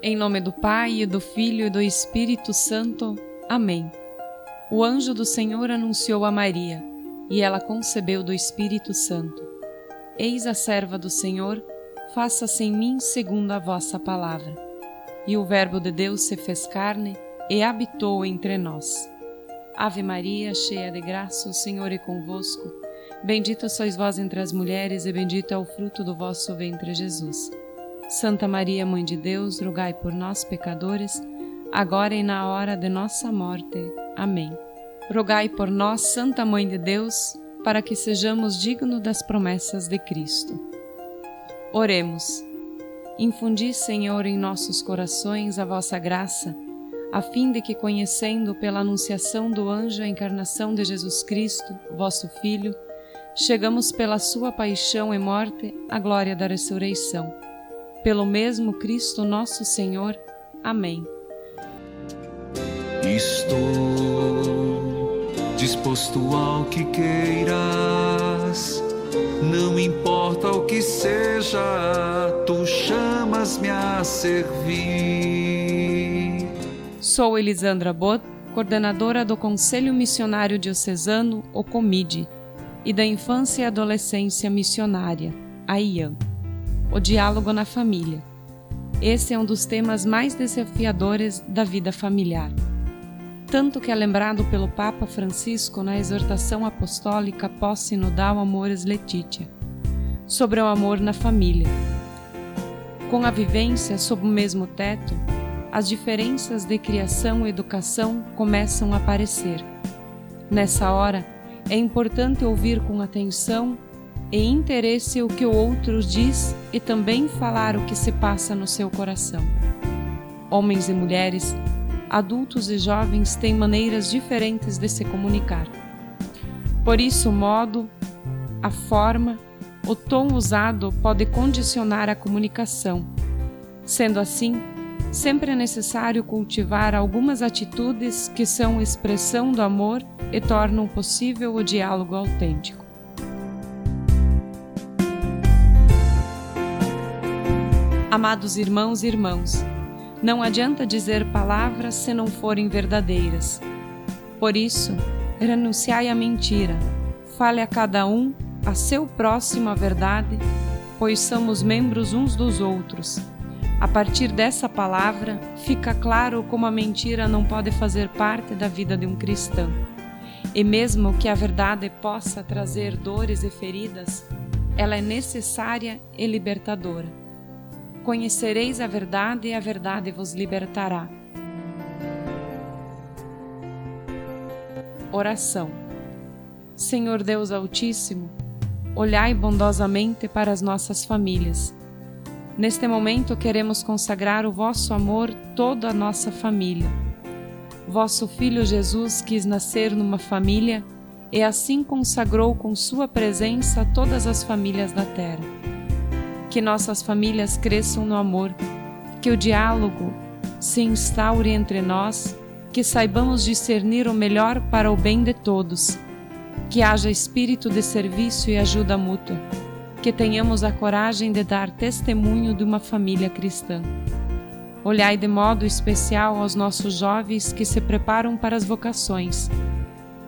Em nome do Pai, e do Filho e do Espírito Santo. Amém. O anjo do Senhor anunciou a Maria, e ela concebeu do Espírito Santo. Eis a serva do Senhor, faça-se em mim segundo a vossa palavra. E o Verbo de Deus se fez carne e habitou entre nós. Ave Maria, cheia de graça, o Senhor é convosco. Bendita sois vós entre as mulheres, e bendito é o fruto do vosso ventre, Jesus. Santa Maria, Mãe de Deus, rogai por nós, pecadores, agora e na hora de nossa morte. Amém. Rogai por nós, Santa Mãe de Deus, para que sejamos dignos das promessas de Cristo. Oremos. Infundi, Senhor, em nossos corações a vossa graça, a fim de que, conhecendo pela anunciação do anjo a encarnação de Jesus Cristo, vosso Filho, chegamos pela sua paixão e morte à glória da ressurreição pelo mesmo Cristo nosso Senhor. Amém. Estou disposto ao que queiras, não importa o que seja, tu chamas-me a servir. Sou Elisandra Bot, coordenadora do Conselho Missionário Diocesano, o COMIDE, e da Infância e Adolescência Missionária, a IAM o diálogo na família. Esse é um dos temas mais desafiadores da vida familiar. Tanto que é lembrado pelo Papa Francisco na exortação apostólica pós-sinodal Amores Letitia, sobre o amor na família. Com a vivência sob o mesmo teto, as diferenças de criação e educação começam a aparecer. Nessa hora, é importante ouvir com atenção e interesse o que o outro diz e também falar o que se passa no seu coração. Homens e mulheres, adultos e jovens têm maneiras diferentes de se comunicar. Por isso, o modo, a forma, o tom usado pode condicionar a comunicação. Sendo assim, sempre é necessário cultivar algumas atitudes que são expressão do amor e tornam possível o diálogo autêntico. Amados irmãos e irmãos, não adianta dizer palavras se não forem verdadeiras. Por isso, renunciai à mentira, fale a cada um a seu próximo a verdade, pois somos membros uns dos outros. A partir dessa palavra, fica claro como a mentira não pode fazer parte da vida de um cristão. E mesmo que a verdade possa trazer dores e feridas, ela é necessária e libertadora. Conhecereis a verdade e a verdade vos libertará. Oração. Senhor Deus Altíssimo, olhai bondosamente para as nossas famílias. Neste momento queremos consagrar o vosso amor toda a nossa família. Vosso Filho Jesus quis nascer numa família e assim consagrou com sua presença todas as famílias da terra que nossas famílias cresçam no amor, que o diálogo se instaure entre nós, que saibamos discernir o melhor para o bem de todos, que haja espírito de serviço e ajuda mútua, que tenhamos a coragem de dar testemunho de uma família cristã. Olhai de modo especial aos nossos jovens que se preparam para as vocações,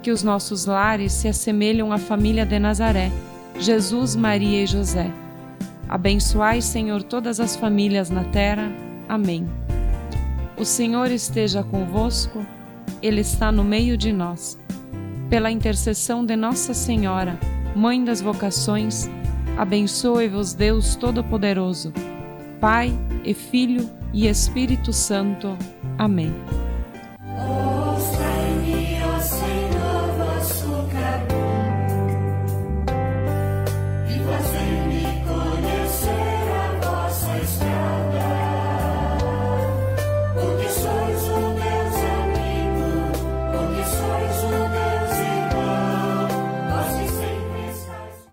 que os nossos lares se assemelham à família de Nazaré, Jesus, Maria e José Abençoai, Senhor, todas as famílias na terra. Amém. O Senhor esteja convosco, Ele está no meio de nós. Pela intercessão de Nossa Senhora, Mãe das vocações, abençoe-vos Deus Todo-Poderoso, Pai e Filho e Espírito Santo. Amém.